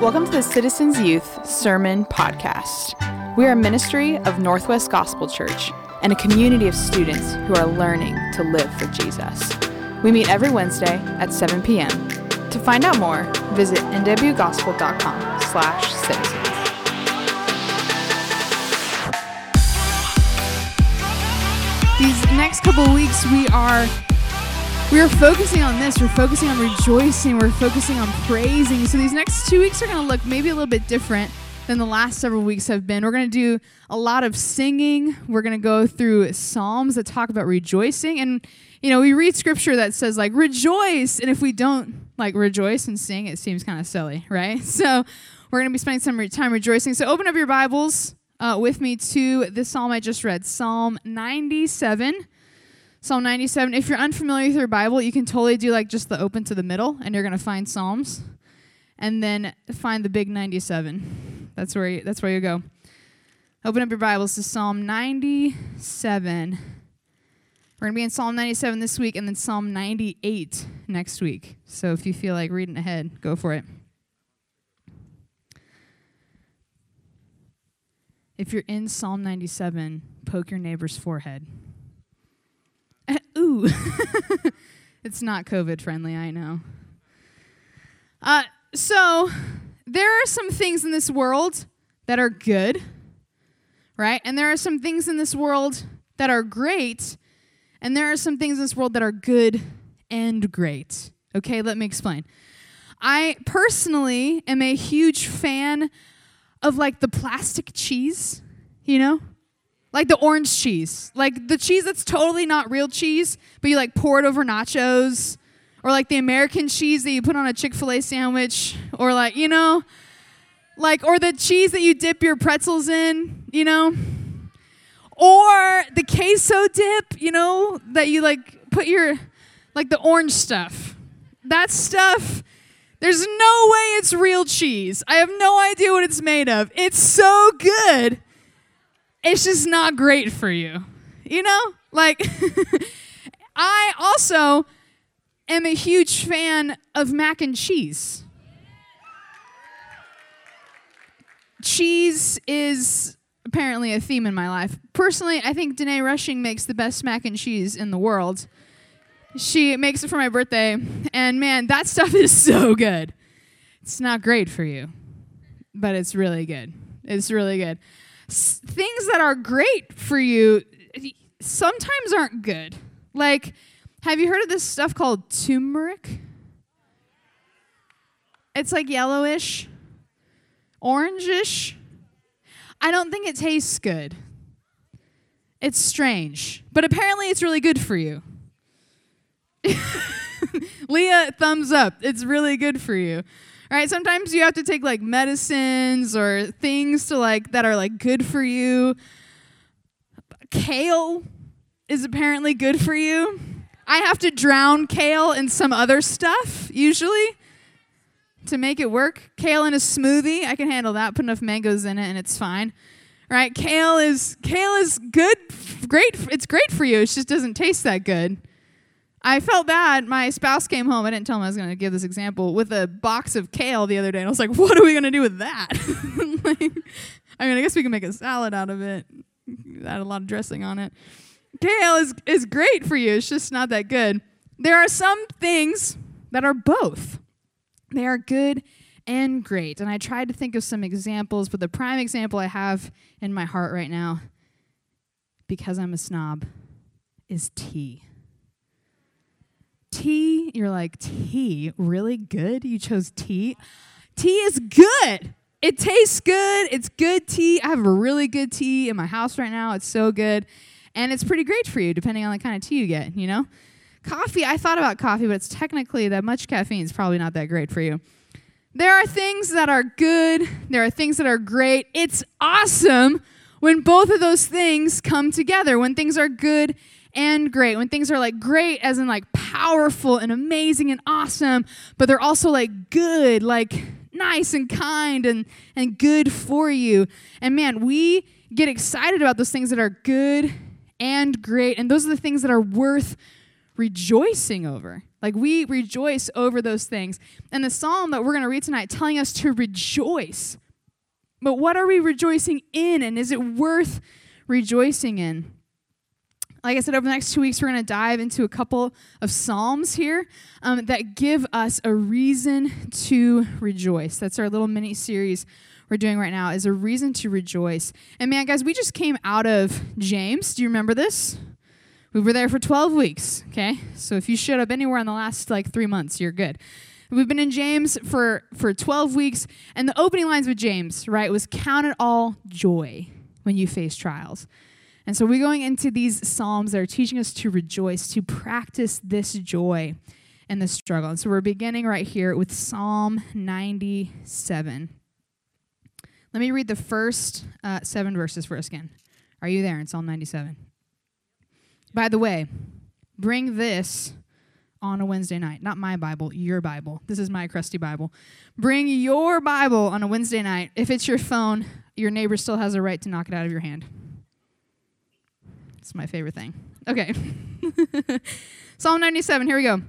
Welcome to the Citizens Youth Sermon Podcast. We are a ministry of Northwest Gospel Church and a community of students who are learning to live for Jesus. We meet every Wednesday at 7 p.m. To find out more, visit nwgospel.com slash citizens. These next couple weeks, we are we are focusing on this. We're focusing on rejoicing. We're focusing on praising. So these next two weeks are going to look maybe a little bit different than the last several weeks have been. We're going to do a lot of singing. We're going to go through psalms that talk about rejoicing, and you know we read scripture that says like rejoice, and if we don't like rejoice and sing, it seems kind of silly, right? So we're going to be spending some time rejoicing. So open up your Bibles uh, with me to this psalm I just read, Psalm 97. Psalm 97. If you're unfamiliar with your Bible, you can totally do like just the open to the middle, and you're gonna find Psalms, and then find the big 97. That's where you, that's where you go. Open up your Bibles to Psalm 97. We're gonna be in Psalm 97 this week, and then Psalm 98 next week. So if you feel like reading ahead, go for it. If you're in Psalm 97, poke your neighbor's forehead. It's not COVID friendly, I know. Uh, so, there are some things in this world that are good, right? And there are some things in this world that are great, and there are some things in this world that are good and great. Okay, let me explain. I personally am a huge fan of like the plastic cheese, you know? Like the orange cheese. Like the cheese that's totally not real cheese, but you like pour it over nachos. Or like the American cheese that you put on a Chick fil A sandwich. Or like, you know? Like, or the cheese that you dip your pretzels in, you know? Or the queso dip, you know, that you like put your, like the orange stuff. That stuff there's no way it's real cheese. I have no idea what it's made of. It's so good. It's just not great for you. You know? Like, I also am a huge fan of mac and cheese. Cheese is apparently a theme in my life. Personally, I think Danae Rushing makes the best mac and cheese in the world she makes it for my birthday, and man, that stuff is so good. It's not great for you, but it's really good. It's really good. Things that are great for you sometimes aren't good. Like, have you heard of this stuff called turmeric? It's like yellowish, orangish. I don't think it tastes good. It's strange, but apparently it's really good for you. Leah, thumbs up. It's really good for you. Right, sometimes you have to take like medicines or things to like that are like good for you. Kale is apparently good for you. I have to drown kale in some other stuff usually to make it work. Kale in a smoothie, I can handle that. Put enough mangoes in it and it's fine. Right? Kale is kale is good, great. It's great for you. It just doesn't taste that good. I felt bad. My spouse came home. I didn't tell him I was going to give this example with a box of kale the other day, and I was like, "What are we going to do with that?" like, I mean, I guess we can make a salad out of it. Add a lot of dressing on it. Kale is is great for you. It's just not that good. There are some things that are both. They are good and great. And I tried to think of some examples, but the prime example I have in my heart right now, because I'm a snob, is tea tea. You're like, tea? Really good? You chose tea? Tea is good. It tastes good. It's good tea. I have a really good tea in my house right now. It's so good. And it's pretty great for you, depending on the kind of tea you get, you know? Coffee, I thought about coffee, but it's technically that much caffeine is probably not that great for you. There are things that are good, there are things that are great. It's awesome when both of those things come together, when things are good and great. When things are like great, as in like powerful and amazing and awesome, but they're also like good, like nice and kind and, and good for you. And man, we get excited about those things that are good and great. And those are the things that are worth rejoicing over. Like we rejoice over those things. And the psalm that we're going to read tonight telling us to rejoice. But what are we rejoicing in and is it worth rejoicing in? Like I said, over the next two weeks, we're going to dive into a couple of Psalms here um, that give us a reason to rejoice. That's our little mini series we're doing right now, is a reason to rejoice. And man, guys, we just came out of James. Do you remember this? We were there for 12 weeks, okay? So if you showed up anywhere in the last like three months, you're good. We've been in James for, for 12 weeks, and the opening lines with James, right, was count it all joy when you face trials. And so we're going into these Psalms that are teaching us to rejoice, to practice this joy in the struggle. And so we're beginning right here with Psalm 97. Let me read the first uh, seven verses for us again. Are you there in Psalm 97? By the way, bring this on a Wednesday night. Not my Bible, your Bible. This is my crusty Bible. Bring your Bible on a Wednesday night. If it's your phone, your neighbor still has a right to knock it out of your hand. It's my favorite thing. Okay. Psalm 97, here we go.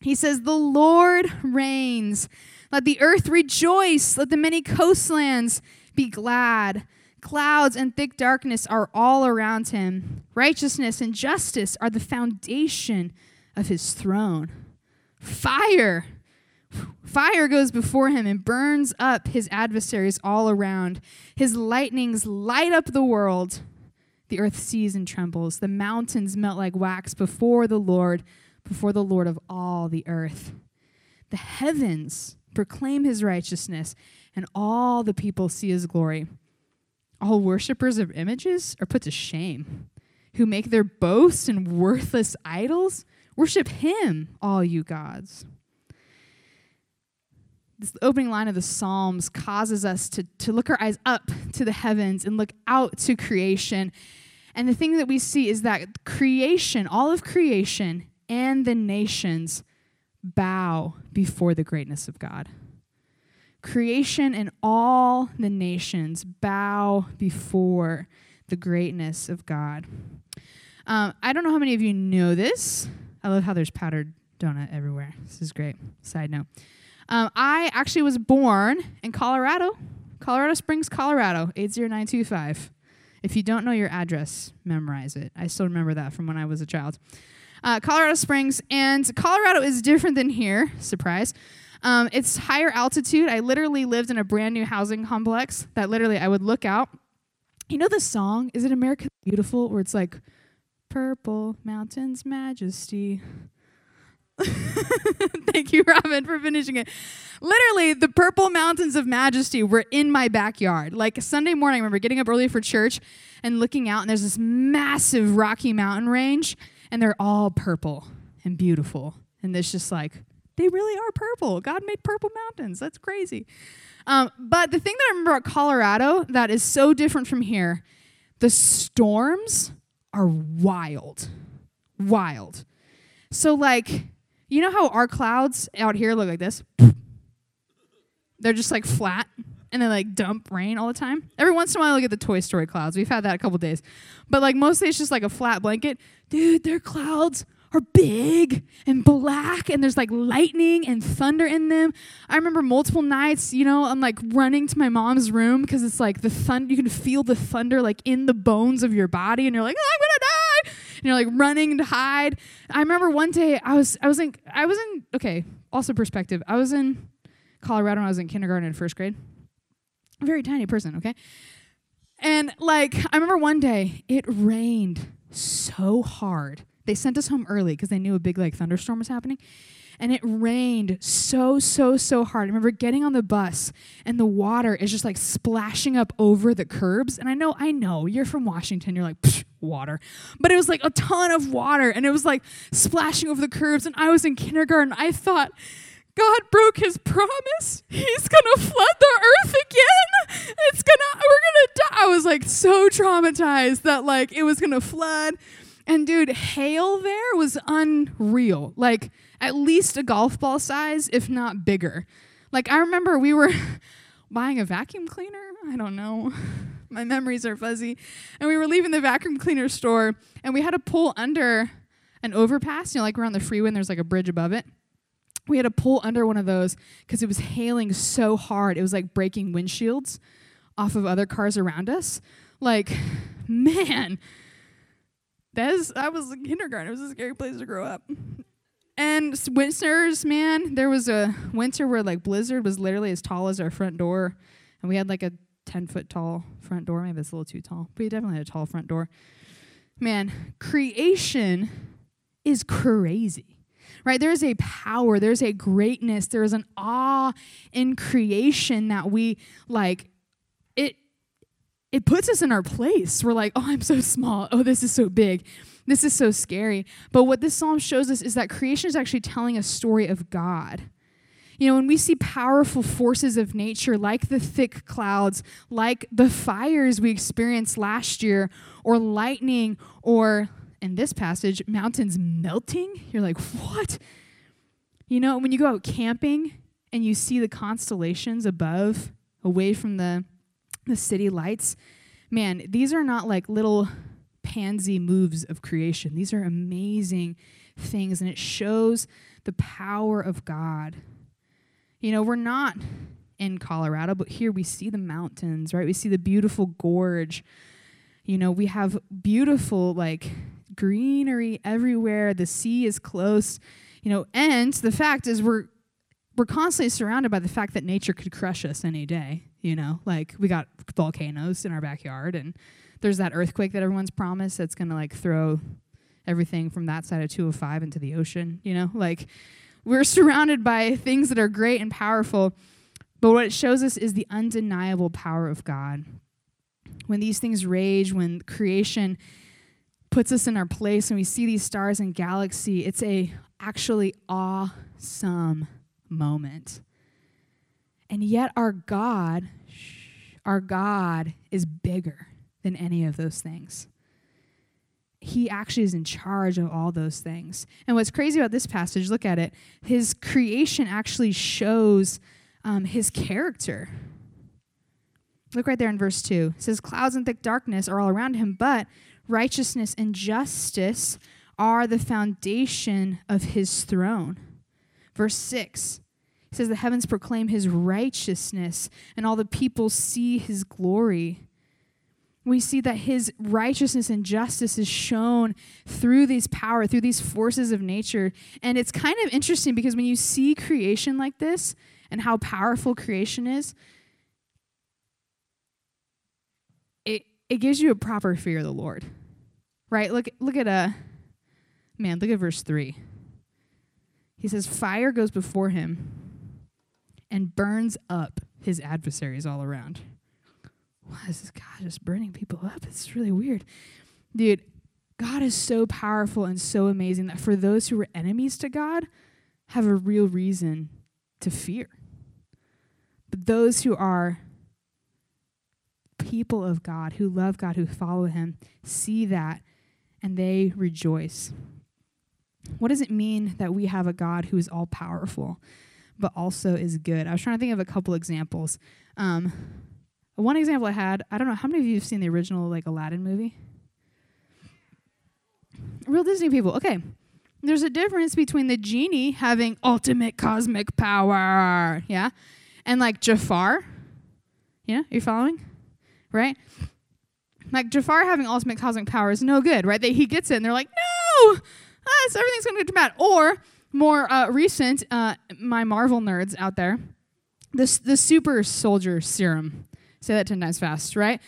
He says, The Lord reigns. Let the earth rejoice. Let the many coastlands be glad. Clouds and thick darkness are all around him. Righteousness and justice are the foundation of his throne. Fire. Fire goes before him and burns up his adversaries all around. His lightnings light up the world. The earth sees and trembles. The mountains melt like wax before the Lord, before the Lord of all the earth. The heavens proclaim his righteousness, and all the people see his glory. All worshippers of images are put to shame, who make their boasts in worthless idols. Worship him, all you gods. This opening line of the Psalms causes us to, to look our eyes up to the heavens and look out to creation. And the thing that we see is that creation, all of creation, and the nations bow before the greatness of God. Creation and all the nations bow before the greatness of God. Um, I don't know how many of you know this. I love how there's powdered donut everywhere. This is great. Side note. Um, I actually was born in Colorado, Colorado Springs, Colorado, 80925. If you don't know your address, memorize it. I still remember that from when I was a child uh, Colorado Springs, and Colorado is different than here. Surprise. Um, it's higher altitude. I literally lived in a brand new housing complex that literally I would look out. You know the song? Is it America Beautiful? Where it's like, Purple Mountains Majesty. Thank you, Robin, for finishing it. Literally, the purple mountains of majesty were in my backyard. Like Sunday morning, I remember getting up early for church and looking out, and there's this massive Rocky Mountain range and they're all purple and beautiful. And it's just like, they really are purple. God made purple mountains. That's crazy. Um, but the thing that I remember about Colorado that is so different from here, the storms are wild. Wild. So, like, you know how our clouds out here look like this? They're just like flat and they like dump rain all the time. Every once in a while, I look at the Toy Story clouds. We've had that a couple days, but like mostly it's just like a flat blanket. Dude, their clouds are big and black, and there's like lightning and thunder in them. I remember multiple nights, you know, I'm like running to my mom's room because it's like the thunder. You can feel the thunder like in the bones of your body, and you're like, oh, I'm gonna die. You're like running to hide. I remember one day I was I was in I was in okay. Also perspective. I was in Colorado when I was in kindergarten and first grade very tiny person, okay? And like, I remember one day it rained so hard. They sent us home early because they knew a big like thunderstorm was happening. And it rained so, so, so hard. I remember getting on the bus and the water is just like splashing up over the curbs. And I know, I know, you're from Washington, you're like, water. But it was like a ton of water and it was like splashing over the curbs. And I was in kindergarten. I thought, God broke his promise. He's gonna flood the earth again. It's gonna, we're gonna die. I was like so traumatized that like it was gonna flood. And dude, hail there was unreal. Like at least a golf ball size, if not bigger. Like I remember we were buying a vacuum cleaner. I don't know. My memories are fuzzy. And we were leaving the vacuum cleaner store and we had to pull under an overpass, you know, like around the freeway and there's like a bridge above it. We had to pull under one of those because it was hailing so hard. It was like breaking windshields off of other cars around us. Like, man, that is, I was in kindergarten. It was a scary place to grow up. And winters, man, there was a winter where like blizzard was literally as tall as our front door. And we had like a 10 foot tall front door. Maybe it's a little too tall, but we definitely had a tall front door. Man, creation is crazy, right? There's a power, there's a greatness, there's an awe in creation that we like. It puts us in our place. We're like, oh, I'm so small. Oh, this is so big. This is so scary. But what this psalm shows us is that creation is actually telling a story of God. You know, when we see powerful forces of nature like the thick clouds, like the fires we experienced last year, or lightning, or in this passage, mountains melting, you're like, what? You know, when you go out camping and you see the constellations above, away from the, the city lights, man, these are not like little pansy moves of creation. These are amazing things, and it shows the power of God. You know, we're not in Colorado, but here we see the mountains, right? We see the beautiful gorge. You know, we have beautiful, like, greenery everywhere. The sea is close, you know, and the fact is we're we're constantly surrounded by the fact that nature could crush us any day, you know? Like we got volcanoes in our backyard and there's that earthquake that everyone's promised that's going to like throw everything from that side of 205 into the ocean, you know? Like we're surrounded by things that are great and powerful, but what it shows us is the undeniable power of God. When these things rage, when creation puts us in our place and we see these stars and galaxy, it's a actually awesome moment. And yet our God, our God is bigger than any of those things. He actually is in charge of all those things. And what's crazy about this passage, look at it, his creation actually shows um, his character. Look right there in verse 2. It says, Clouds and thick darkness are all around him, but righteousness and justice are the foundation of his throne. Verse 6 it says, The heavens proclaim his righteousness, and all the people see his glory we see that his righteousness and justice is shown through these power, through these forces of nature. And it's kind of interesting because when you see creation like this and how powerful creation is, it, it gives you a proper fear of the Lord. Right? Look look at a uh, man, look at verse 3. He says, Fire goes before him and burns up his adversaries all around why is this God just burning people up? It's really weird. Dude, God is so powerful and so amazing that for those who are enemies to God, have a real reason to fear. But those who are people of God, who love God, who follow Him, see that and they rejoice. What does it mean that we have a God who is all powerful, but also is good? I was trying to think of a couple examples. Um, one example I had, I don't know how many of you have seen the original like Aladdin movie? Real Disney people. Okay. There's a difference between the genie having ultimate cosmic power, yeah, and like Jafar. Yeah, you following? Right? Like Jafar having ultimate cosmic power is no good, right? They, he gets it and they're like, no, ah, so everything's going to get bad. Or more uh, recent, uh, my Marvel nerds out there, the, the super soldier serum. Say that 10 times fast, right?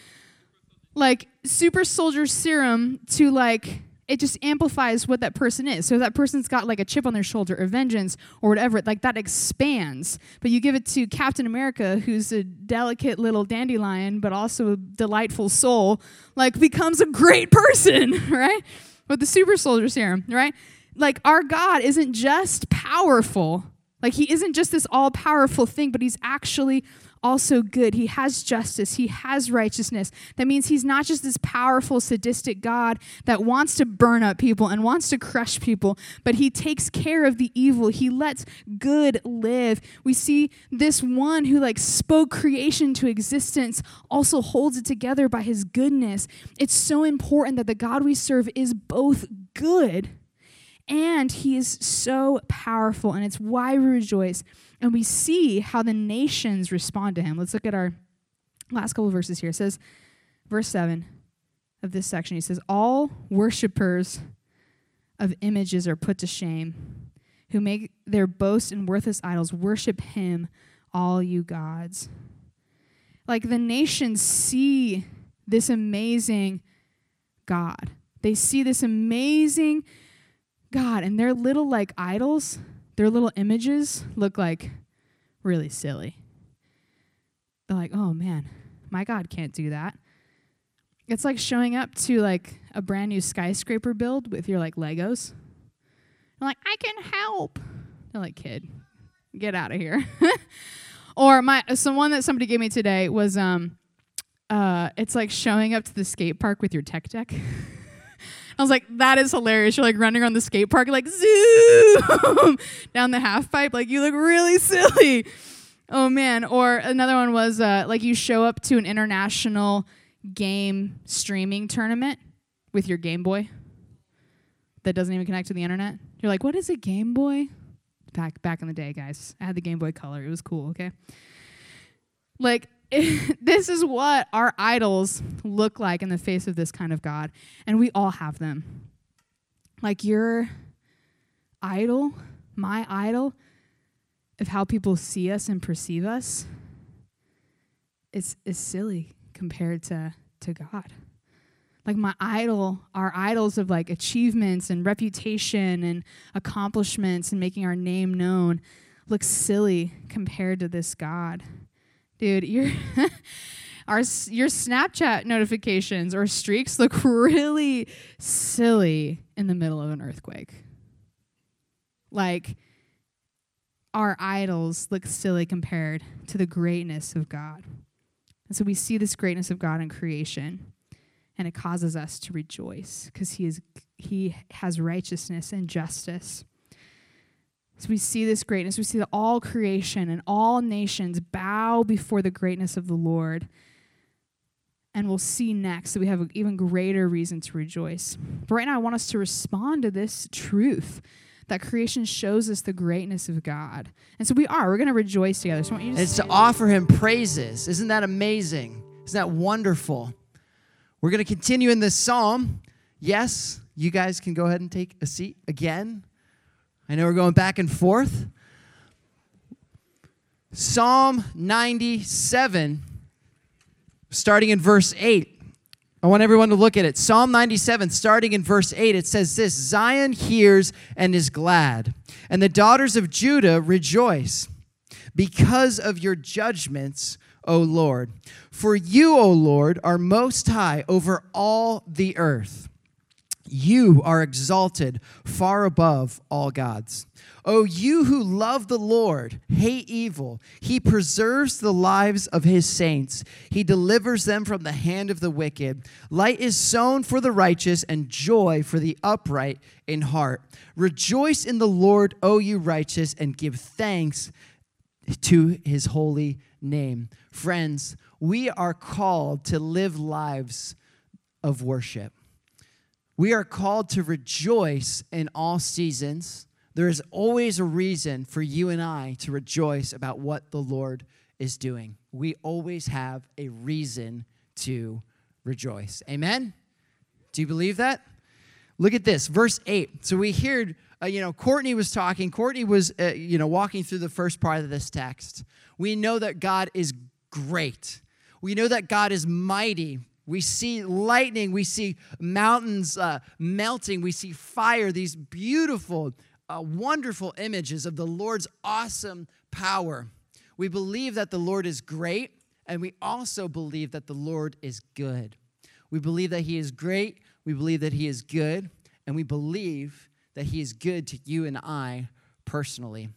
Like super soldier serum to like it just amplifies what that person is. So if that person's got like a chip on their shoulder or vengeance or whatever, like that expands. But you give it to Captain America, who's a delicate little dandelion, but also a delightful soul, like becomes a great person, right? With the super soldier serum, right? Like our God isn't just powerful. Like he isn't just this all powerful thing, but he's actually also good. He has justice, he has righteousness. That means he's not just this powerful, sadistic God that wants to burn up people and wants to crush people, but he takes care of the evil. He lets good live. We see this one who like spoke creation to existence also holds it together by his goodness. It's so important that the God we serve is both good And he is so powerful, and it's why we rejoice. And we see how the nations respond to him. Let's look at our last couple verses here. It says, verse 7 of this section, he says, All worshippers of images are put to shame, who make their boast in worthless idols. Worship him, all you gods. Like the nations see this amazing God. They see this amazing God, and their little like idols, their little images look like really silly. They're like, oh man, my God can't do that. It's like showing up to like a brand new skyscraper build with your like Legos. I'm like, I can help. They're like, kid, get out of here. or my so one that somebody gave me today was um uh it's like showing up to the skate park with your tech deck. I was like, that is hilarious. You're like running around the skate park, like zoom down the half pipe. Like you look really silly. Oh man. Or another one was uh, like you show up to an international game streaming tournament with your Game Boy that doesn't even connect to the internet. You're like, what is a Game Boy? Back back in the day, guys. I had the Game Boy Color. It was cool, okay? Like this is what our idols look like in the face of this kind of God, and we all have them. Like your idol, my idol, of how people see us and perceive us, is is silly compared to to God. Like my idol, our idols of like achievements and reputation and accomplishments and making our name known look silly compared to this God. Dude, your our your Snapchat notifications or streaks look really silly in the middle of an earthquake. Like our idols look silly compared to the greatness of God. And so we see this greatness of God in creation, and it causes us to rejoice because he is he has righteousness and justice. So we see this greatness. We see that all creation and all nations bow before the greatness of the Lord. And we'll see next that we have an even greater reason to rejoice. But right now, I want us to respond to this truth that creation shows us the greatness of God. And so we are. We're going to rejoice together. So to it's to offer him praises. Isn't that amazing? Isn't that wonderful? We're going to continue in this psalm. Yes, you guys can go ahead and take a seat again. I know we're going back and forth. Psalm 97, starting in verse 8. I want everyone to look at it. Psalm 97, starting in verse 8, it says this Zion hears and is glad, and the daughters of Judah rejoice because of your judgments, O Lord. For you, O Lord, are most high over all the earth. You are exalted far above all gods. O you who love the Lord, hate evil. He preserves the lives of his saints. He delivers them from the hand of the wicked. Light is sown for the righteous and joy for the upright in heart. Rejoice in the Lord, O you righteous, and give thanks to his holy name. Friends, we are called to live lives of worship. We are called to rejoice in all seasons. There is always a reason for you and I to rejoice about what the Lord is doing. We always have a reason to rejoice. Amen? Do you believe that? Look at this, verse 8. So we heard, uh, you know, Courtney was talking. Courtney was, uh, you know, walking through the first part of this text. We know that God is great. We know that God is mighty. We see lightning, we see mountains uh, melting, we see fire, these beautiful, uh, wonderful images of the Lord's awesome power. We believe that the Lord is great, and we also believe that the Lord is good. We believe that He is great, we believe that He is good, and we believe that He is good to you and I personally.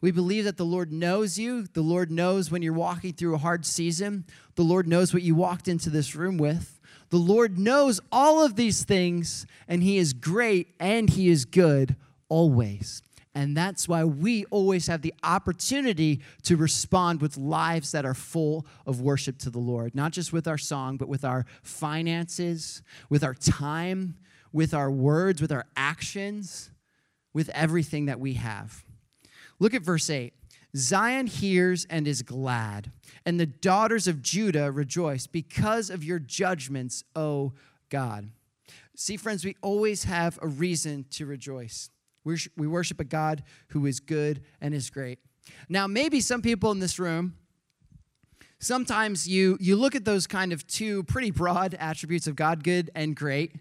We believe that the Lord knows you. The Lord knows when you're walking through a hard season. The Lord knows what you walked into this room with. The Lord knows all of these things, and He is great and He is good always. And that's why we always have the opportunity to respond with lives that are full of worship to the Lord, not just with our song, but with our finances, with our time, with our words, with our actions. with everything that we have. Look at verse 8. Zion hears and is glad, and the daughters of Judah rejoice because of your judgments, O God. See, friends, we always have a reason to rejoice. We worship a God who is good and is great. Now, maybe some people in this room, sometimes you, you look at those kind of two pretty broad attributes of God, good and great,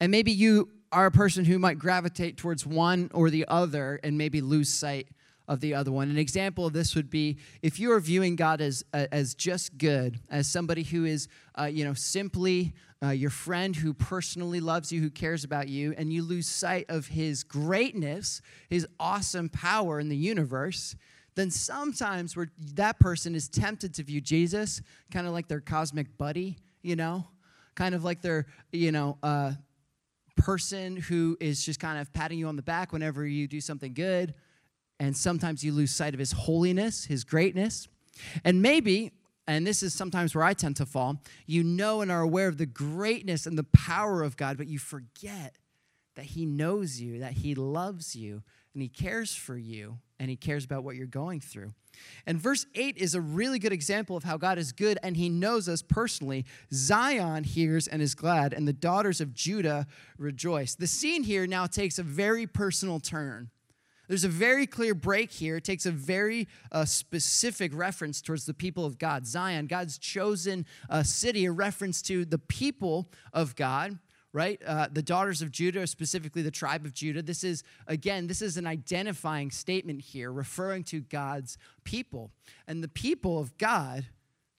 and maybe you are a person who might gravitate towards one or the other and maybe lose sight of the other one. An example of this would be if you are viewing God as, uh, as just good, as somebody who is, uh, you know, simply uh, your friend who personally loves you, who cares about you, and you lose sight of his greatness, his awesome power in the universe, then sometimes where that person is tempted to view Jesus kind of like their cosmic buddy, you know, kind of like their, you know, uh, person who is just kind of patting you on the back whenever you do something good and sometimes you lose sight of his holiness, his greatness. And maybe, and this is sometimes where I tend to fall, you know and are aware of the greatness and the power of God, but you forget that he knows you, that he loves you, and he cares for you, and he cares about what you're going through. And verse 8 is a really good example of how God is good and he knows us personally. Zion hears and is glad, and the daughters of Judah rejoice. The scene here now takes a very personal turn. There's a very clear break here. It takes a very uh, specific reference towards the people of God. Zion, God's chosen uh, city, a reference to the people of God right? Uh, the daughters of Judah, specifically the tribe of Judah. This is, again, this is an identifying statement here, referring to God's people. And the people of God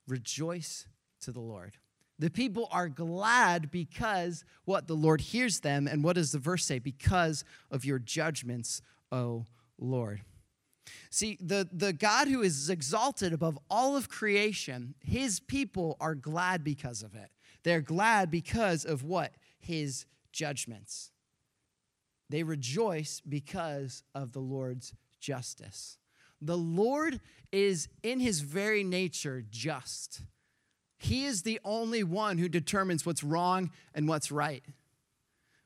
rejoice to the Lord. The people are glad because what? The Lord hears them. And what does the verse say? Because of your judgments O Lord. See, the, the God who is exalted above all of creation, his people are glad because of it. They're glad because of what? His judgments. They rejoice because of the Lord's justice. The Lord is in his very nature just. He is the only one who determines what's wrong and what's right.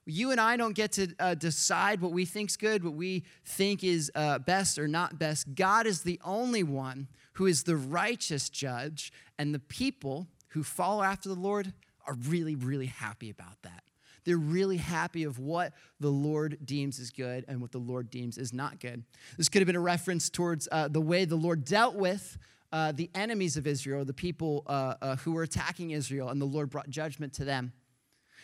You and I don't get to uh, decide what we think's good, what we think is uh, best or not best. God is the only one who is the righteous judge, and the people who follow after the Lord are really, really happy about that. They're really happy of what the Lord deems is good and what the Lord deems is not good. This could have been a reference towards uh, the way the Lord dealt with uh, the enemies of Israel, the people uh, uh, who were attacking Israel, and the Lord brought judgment to them.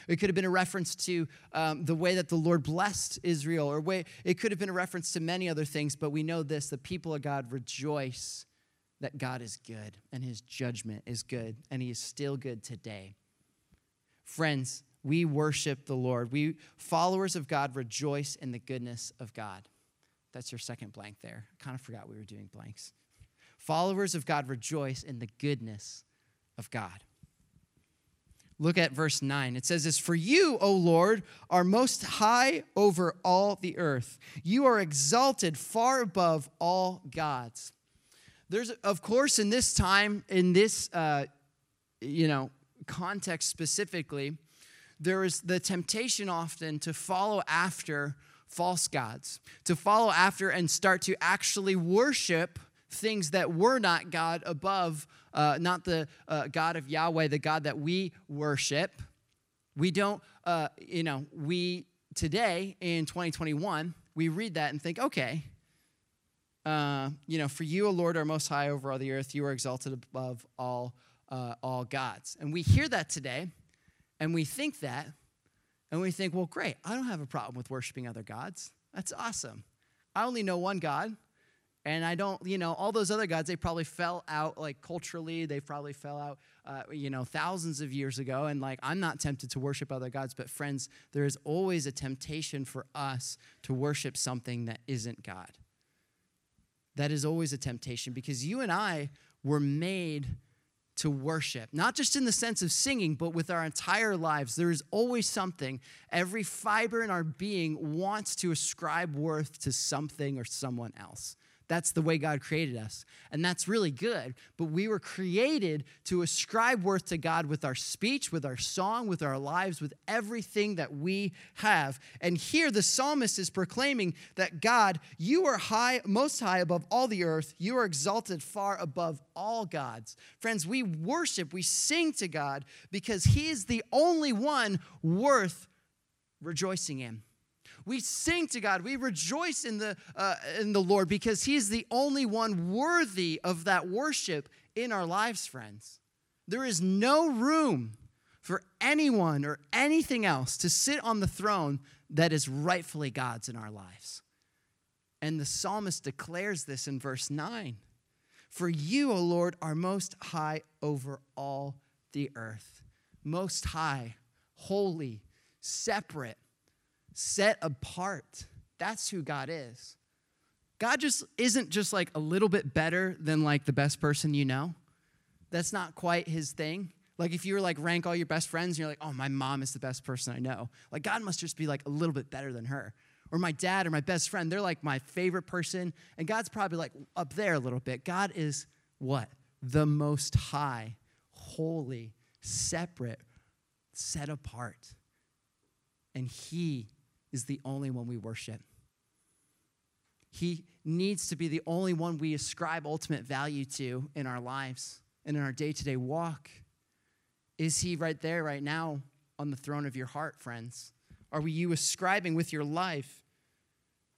It could have been a reference to um, the way that the Lord blessed Israel, or way, it could have been a reference to many other things, but we know this the people of God rejoice that God is good and his judgment is good, and he is still good today. Friends, we worship the Lord. We, followers of God, rejoice in the goodness of God. That's your second blank there. I kind of forgot we were doing blanks. Followers of God rejoice in the goodness of God. Look at verse 9. It says this For you, O Lord, are most high over all the earth. You are exalted far above all gods. There's, of course, in this time, in this, uh, you know, context specifically, there is the temptation often to follow after false gods, to follow after and start to actually worship things that were not God above, uh, not the uh, God of Yahweh, the God that we worship. We don't, uh, you know, we today in 2021, we read that and think, okay, uh, you know, for you, O Lord, are most high over all the earth, you are exalted above all, uh, all gods. And we hear that today, and we think that, and we think, well, great, I don't have a problem with worshiping other gods. That's awesome. I only know one God, and I don't, you know, all those other gods, they probably fell out like culturally. They probably fell out, uh, you know, thousands of years ago. And like, I'm not tempted to worship other gods, but friends, there is always a temptation for us to worship something that isn't God. That is always a temptation because you and I were made to worship, not just in the sense of singing, but with our entire lives. There is always something, every fiber in our being wants to ascribe worth to something or someone else. That's the way God created us. And that's really good. But we were created to ascribe worth to God with our speech, with our song, with our lives, with everything that we have. And here the psalmist is proclaiming that God, you are high, most high above all the earth. You are exalted far above all gods. Friends, we worship, we sing to God because He is the only one worth rejoicing in. We sing to God. We rejoice in the, uh, in the Lord because He's the only one worthy of that worship in our lives, friends. There is no room for anyone or anything else to sit on the throne that is rightfully God's in our lives. And the psalmist declares this in verse 9 For you, O Lord, are most high over all the earth, most high, holy, separate set apart. That's who God is. God just isn't just like a little bit better than like the best person you know. That's not quite his thing. Like if you were like rank all your best friends and you're like, oh, my mom is the best person I know. Like God must just be like a little bit better than her. Or my dad or my best friend, they're like my favorite person. And God's probably like up there a little bit. God is what? The most high, holy, separate, set apart. And he is the only one we worship. He needs to be the only one we ascribe ultimate value to in our lives and in our day to day walk. Is He right there, right now, on the throne of your heart, friends? Are we you ascribing with your life?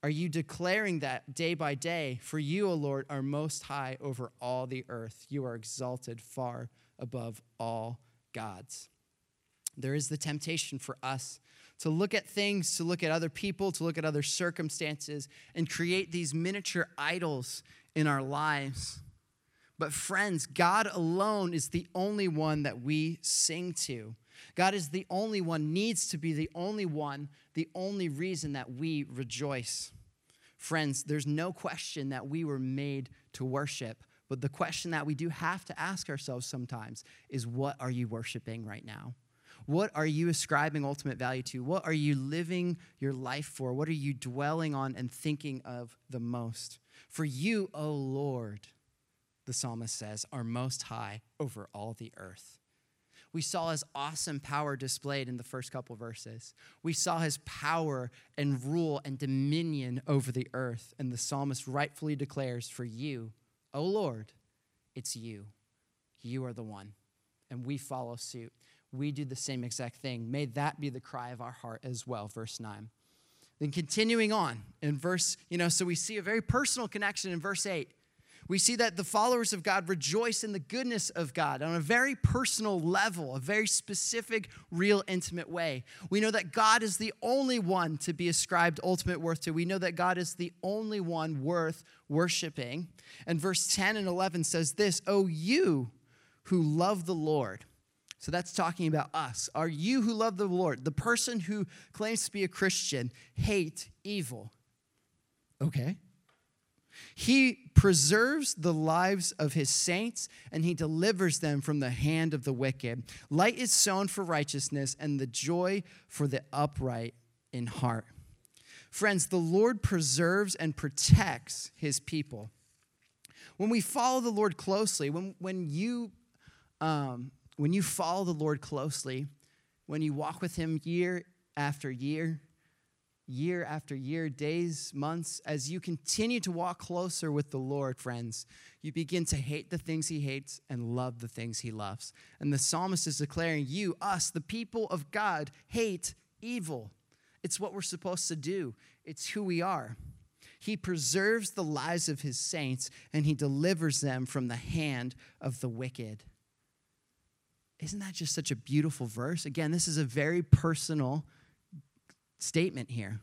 Are you declaring that day by day? For you, O Lord, are most high over all the earth. You are exalted far above all gods. There is the temptation for us to look at things, to look at other people, to look at other circumstances, and create these miniature idols in our lives. But, friends, God alone is the only one that we sing to. God is the only one, needs to be the only one, the only reason that we rejoice. Friends, there's no question that we were made to worship. But the question that we do have to ask ourselves sometimes is what are you worshiping right now? What are you ascribing ultimate value to? What are you living your life for? What are you dwelling on and thinking of the most? For you, O Lord, the psalmist says, are most high over all the earth. We saw his awesome power displayed in the first couple verses. We saw his power and rule and dominion over the earth. And the psalmist rightfully declares, For you, O Lord, it's you. You are the one. And we follow suit we do the same exact thing. May that be the cry of our heart as well. Verse 9. Then continuing on in verse, you know, so we see a very personal connection in verse 8. We see that the followers of God rejoice in the goodness of God on a very personal level, a very specific, real, intimate way. We know that God is the only one to be ascribed ultimate worth to. We know that God is the only one worth worshiping. And verse 10 and 11 says this Oh, you who love the Lord so that's talking about us. Are you who love the Lord, the person who claims to be a Christian, hate evil? Okay. He preserves the lives of his saints and he delivers them from the hand of the wicked. Light is sown for righteousness and the joy for the upright in heart. Friends, the Lord preserves and protects his people. When we follow the Lord closely, when, when you um, when you follow the Lord closely, when you walk with Him year after year, year after year, days, months, as you continue to walk closer with the Lord, friends, you begin to hate the things He hates and love the things He loves. And the psalmist is declaring, You, us, the people of God, hate evil. It's what we're supposed to do, it's who we are. He preserves the lives of His saints and He delivers them from the hand of the wicked. Isn't that just such a beautiful verse? Again, this is a very personal statement here.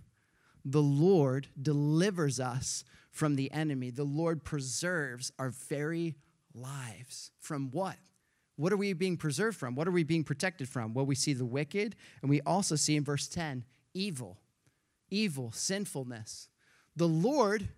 The Lord delivers us from the enemy. The Lord preserves our very lives. From what? What are we being preserved from? What are we being protected from? Well, we see the wicked, and we also see in verse 10 evil, evil, sinfulness. The Lord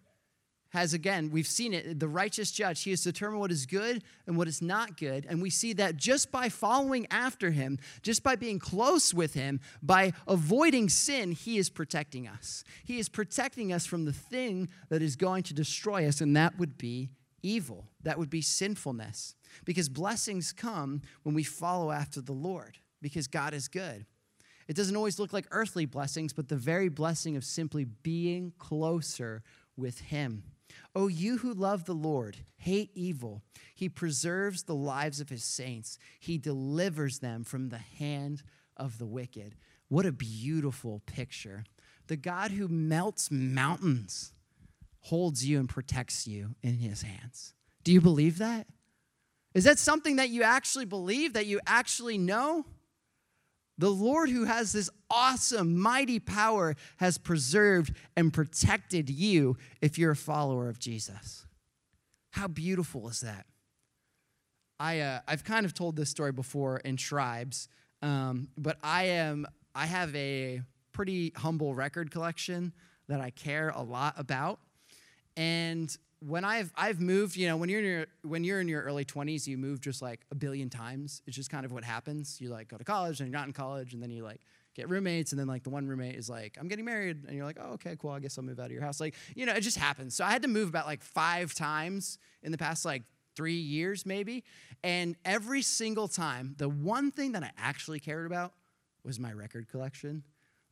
has again, we've seen it, the righteous judge, he has determined what is good and what is not good. And we see that just by following after him, just by being close with him, by avoiding sin, he is protecting us. He is protecting us from the thing that is going to destroy us, and that would be evil. That would be sinfulness. Because blessings come when we follow after the Lord, because God is good. It doesn't always look like earthly blessings, but the very blessing of simply being closer with Him. O you who love the Lord, hate evil. He preserves the lives of his saints, he delivers them from the hand of the wicked. What a beautiful picture. The God who melts mountains holds you and protects you in his hands. Do you believe that? Is that something that you actually believe, that you actually know? The Lord, who has this awesome, mighty power, has preserved and protected you if you're a follower of Jesus. How beautiful is that? I, uh, I've kind of told this story before in tribes, um, but I am I have a pretty humble record collection that I care a lot about, and when I've I've moved, you know, when you're in your when you're in your early 20s, you move just like a billion times. It's just kind of what happens. You like go to college and you're not in college, and then you like get roommates, and then like the one roommate is like, I'm getting married, and you're like, oh, okay, cool, I guess I'll move out of your house. Like, you know, it just happens. So I had to move about like five times in the past like three years, maybe. And every single time, the one thing that I actually cared about was my record collection.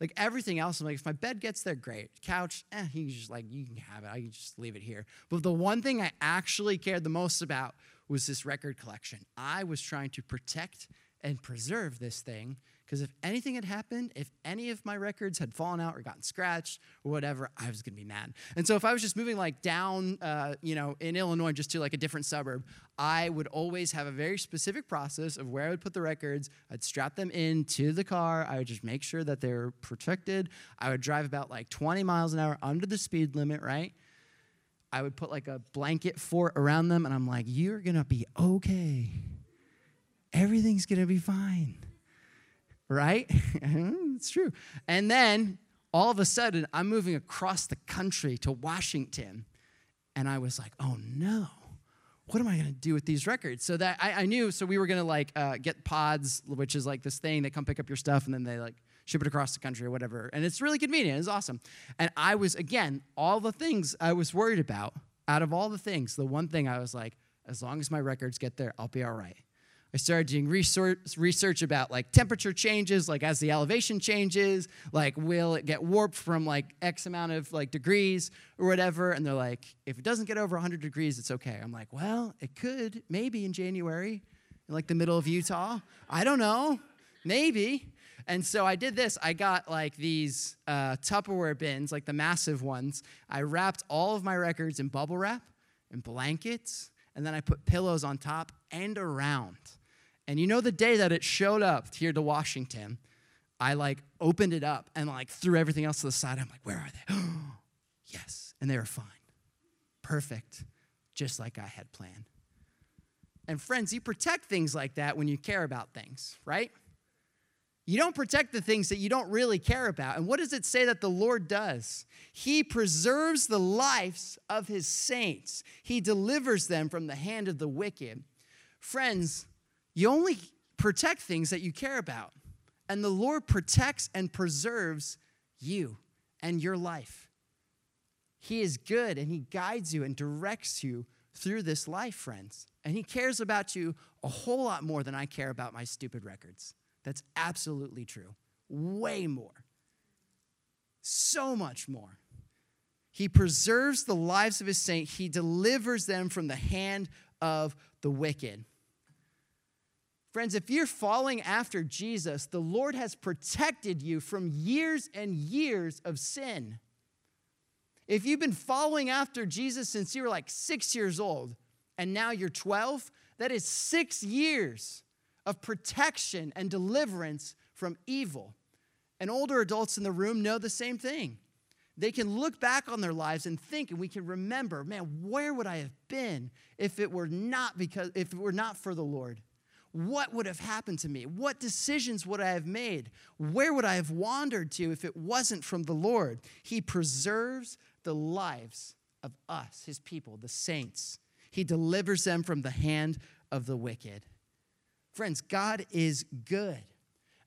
Like everything else, I'm like, if my bed gets there, great. Couch, eh, you just like, you can have it. I can just leave it here. But the one thing I actually cared the most about was this record collection. I was trying to protect and preserve this thing because if anything had happened, if any of my records had fallen out or gotten scratched or whatever, I was going to be mad. And so if I was just moving like down, uh, you know, in Illinois, just to like a different suburb, I would always have a very specific process of where I would put the records. I'd strap them into the car. I would just make sure that they were protected. I would drive about like 20 miles an hour under the speed limit, right? I would put like a blanket fort around them, and I'm like, you're to be okay. Everything's to be fine right? it's true. And then all of a sudden, I'm moving across the country to Washington. And I was like, oh no, what am I going to do with these records? So that I, I knew, so we were going to like uh, get pods, which is like this thing, they come pick up your stuff and then they like ship it across the country or whatever. And it's really convenient, it's awesome. And I was, again, all the things I was worried about, out of all the things, the one thing I was like, as long as my records get there, I'll be all right. I started doing research, research about like temperature changes, like as the elevation changes, like will it get warped from like X amount of like degrees or whatever. And they're like, if it doesn't get over 100 degrees, it's okay. I'm like, well, it could maybe in January, in like the middle of Utah. I don't know, maybe. And so I did this. I got like these uh, Tupperware bins, like the massive ones. I wrapped all of my records in bubble wrap and blankets, and then I put pillows on top and around. And you know the day that it showed up here to Washington, I like opened it up and like threw everything else to the side. I'm like, where are they? yes. And they were fine. Perfect. Just like I had planned. And friends, you protect things like that when you care about things, right? You don't protect the things that you don't really care about. And what does it say that the Lord does? He preserves the lives of his saints, he delivers them from the hand of the wicked. Friends, you only protect things that you care about. And the Lord protects and preserves you and your life. He is good and He guides you and directs you through this life, friends. And He cares about you a whole lot more than I care about my stupid records. That's absolutely true. Way more. So much more. He preserves the lives of His saint, He delivers them from the hand of the wicked. Friends, if you're following after Jesus, the Lord has protected you from years and years of sin. If you've been following after Jesus since you were like six years old and now you're 12, that is six years of protection and deliverance from evil. And older adults in the room know the same thing. They can look back on their lives and think, and we can remember, man, where would I have been if it were not because if it were not for the Lord? What would have happened to me? What decisions would I have made? Where would I have wandered to if it wasn't from the Lord? He preserves the lives of us, his people, the saints. He delivers them from the hand of the wicked. Friends, God is good.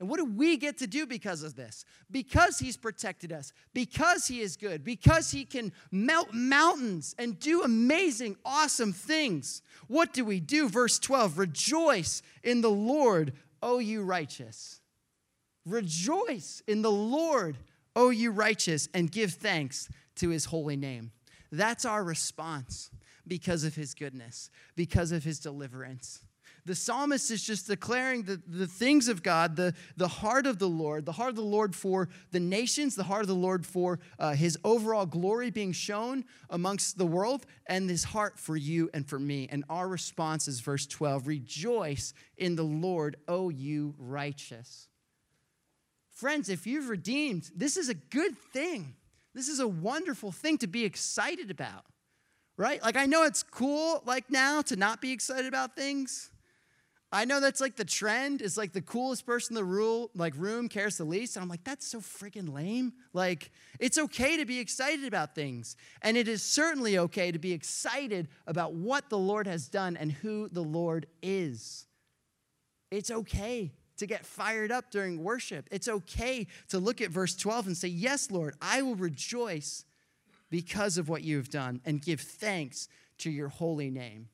And what do we get to do because of this? Because He's protected us, because He is good, because He can melt mountains and do amazing, awesome things. What do we do? Verse 12 Rejoice in the Lord, O you righteous. Rejoice in the Lord, O you righteous, and give thanks to His holy name. That's our response because of His goodness, because of His deliverance. The psalmist is just declaring the, the things of God, the, the heart of the Lord, the heart of the Lord for the nations, the heart of the Lord for uh, his overall glory being shown amongst the world, and his heart for you and for me. And our response is verse 12 Rejoice in the Lord, O you righteous. Friends, if you've redeemed, this is a good thing. This is a wonderful thing to be excited about, right? Like, I know it's cool, like now, to not be excited about things. I know that's like the trend. Is like the coolest person in the rule, like room cares the least. And I'm like, that's so freaking lame. Like, it's okay to be excited about things. And it is certainly okay to be excited about what the Lord has done and who the Lord is. It's okay to get fired up during worship. It's okay to look at verse 12 and say, Yes, Lord, I will rejoice because of what you have done and give thanks to your holy name.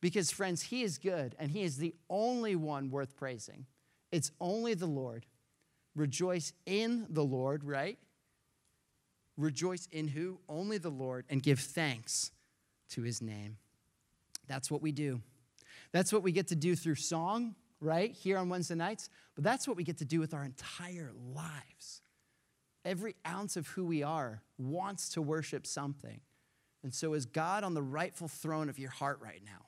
Because, friends, He is good and He is the only one worth praising. It's only the Lord. Rejoice in the Lord, right? Rejoice in who? Only the Lord, and give thanks to His name. That's what we do. That's what we get to do through song, right? Here on Wednesday nights. But that's what we get to do with our entire lives. Every ounce of who we are wants to worship something. And so, is God on the rightful throne of your heart right now?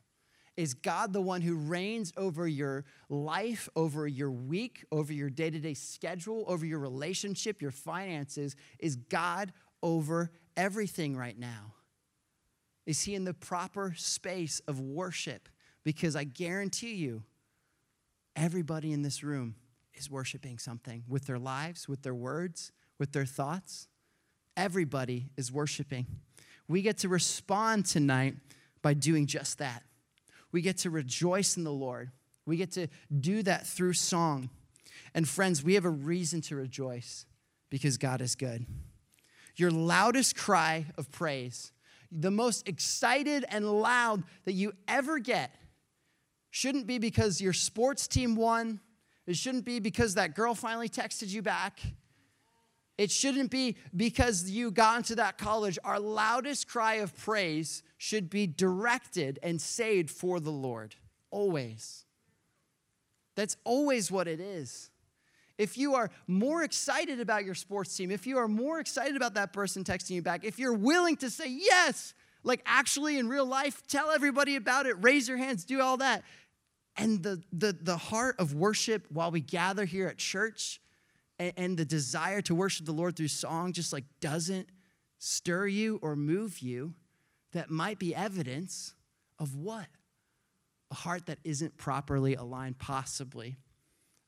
Is God the one who reigns over your life, over your week, over your day to day schedule, over your relationship, your finances? Is God over everything right now? Is He in the proper space of worship? Because I guarantee you, everybody in this room is worshiping something with their lives, with their words, with their thoughts. Everybody is worshiping. We get to respond tonight by doing just that. We get to rejoice in the Lord. We get to do that through song. And friends, we have a reason to rejoice because God is good. Your loudest cry of praise, the most excited and loud that you ever get, shouldn't be because your sports team won. It shouldn't be because that girl finally texted you back. It shouldn't be because you got into that college. Our loudest cry of praise should be directed and saved for the Lord, always. That's always what it is. If you are more excited about your sports team, if you are more excited about that person texting you back, if you're willing to say yes, like actually in real life, tell everybody about it, raise your hands, do all that. And the, the, the heart of worship while we gather here at church and, and the desire to worship the Lord through song just like doesn't stir you or move you, that might be evidence of what? A heart that isn't properly aligned, possibly.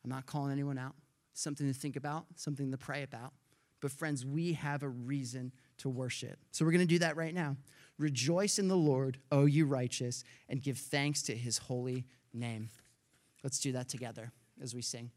I'm not calling anyone out. Something to think about, something to pray about. But, friends, we have a reason to worship. So, we're going to do that right now. Rejoice in the Lord, O you righteous, and give thanks to his holy name. Let's do that together as we sing.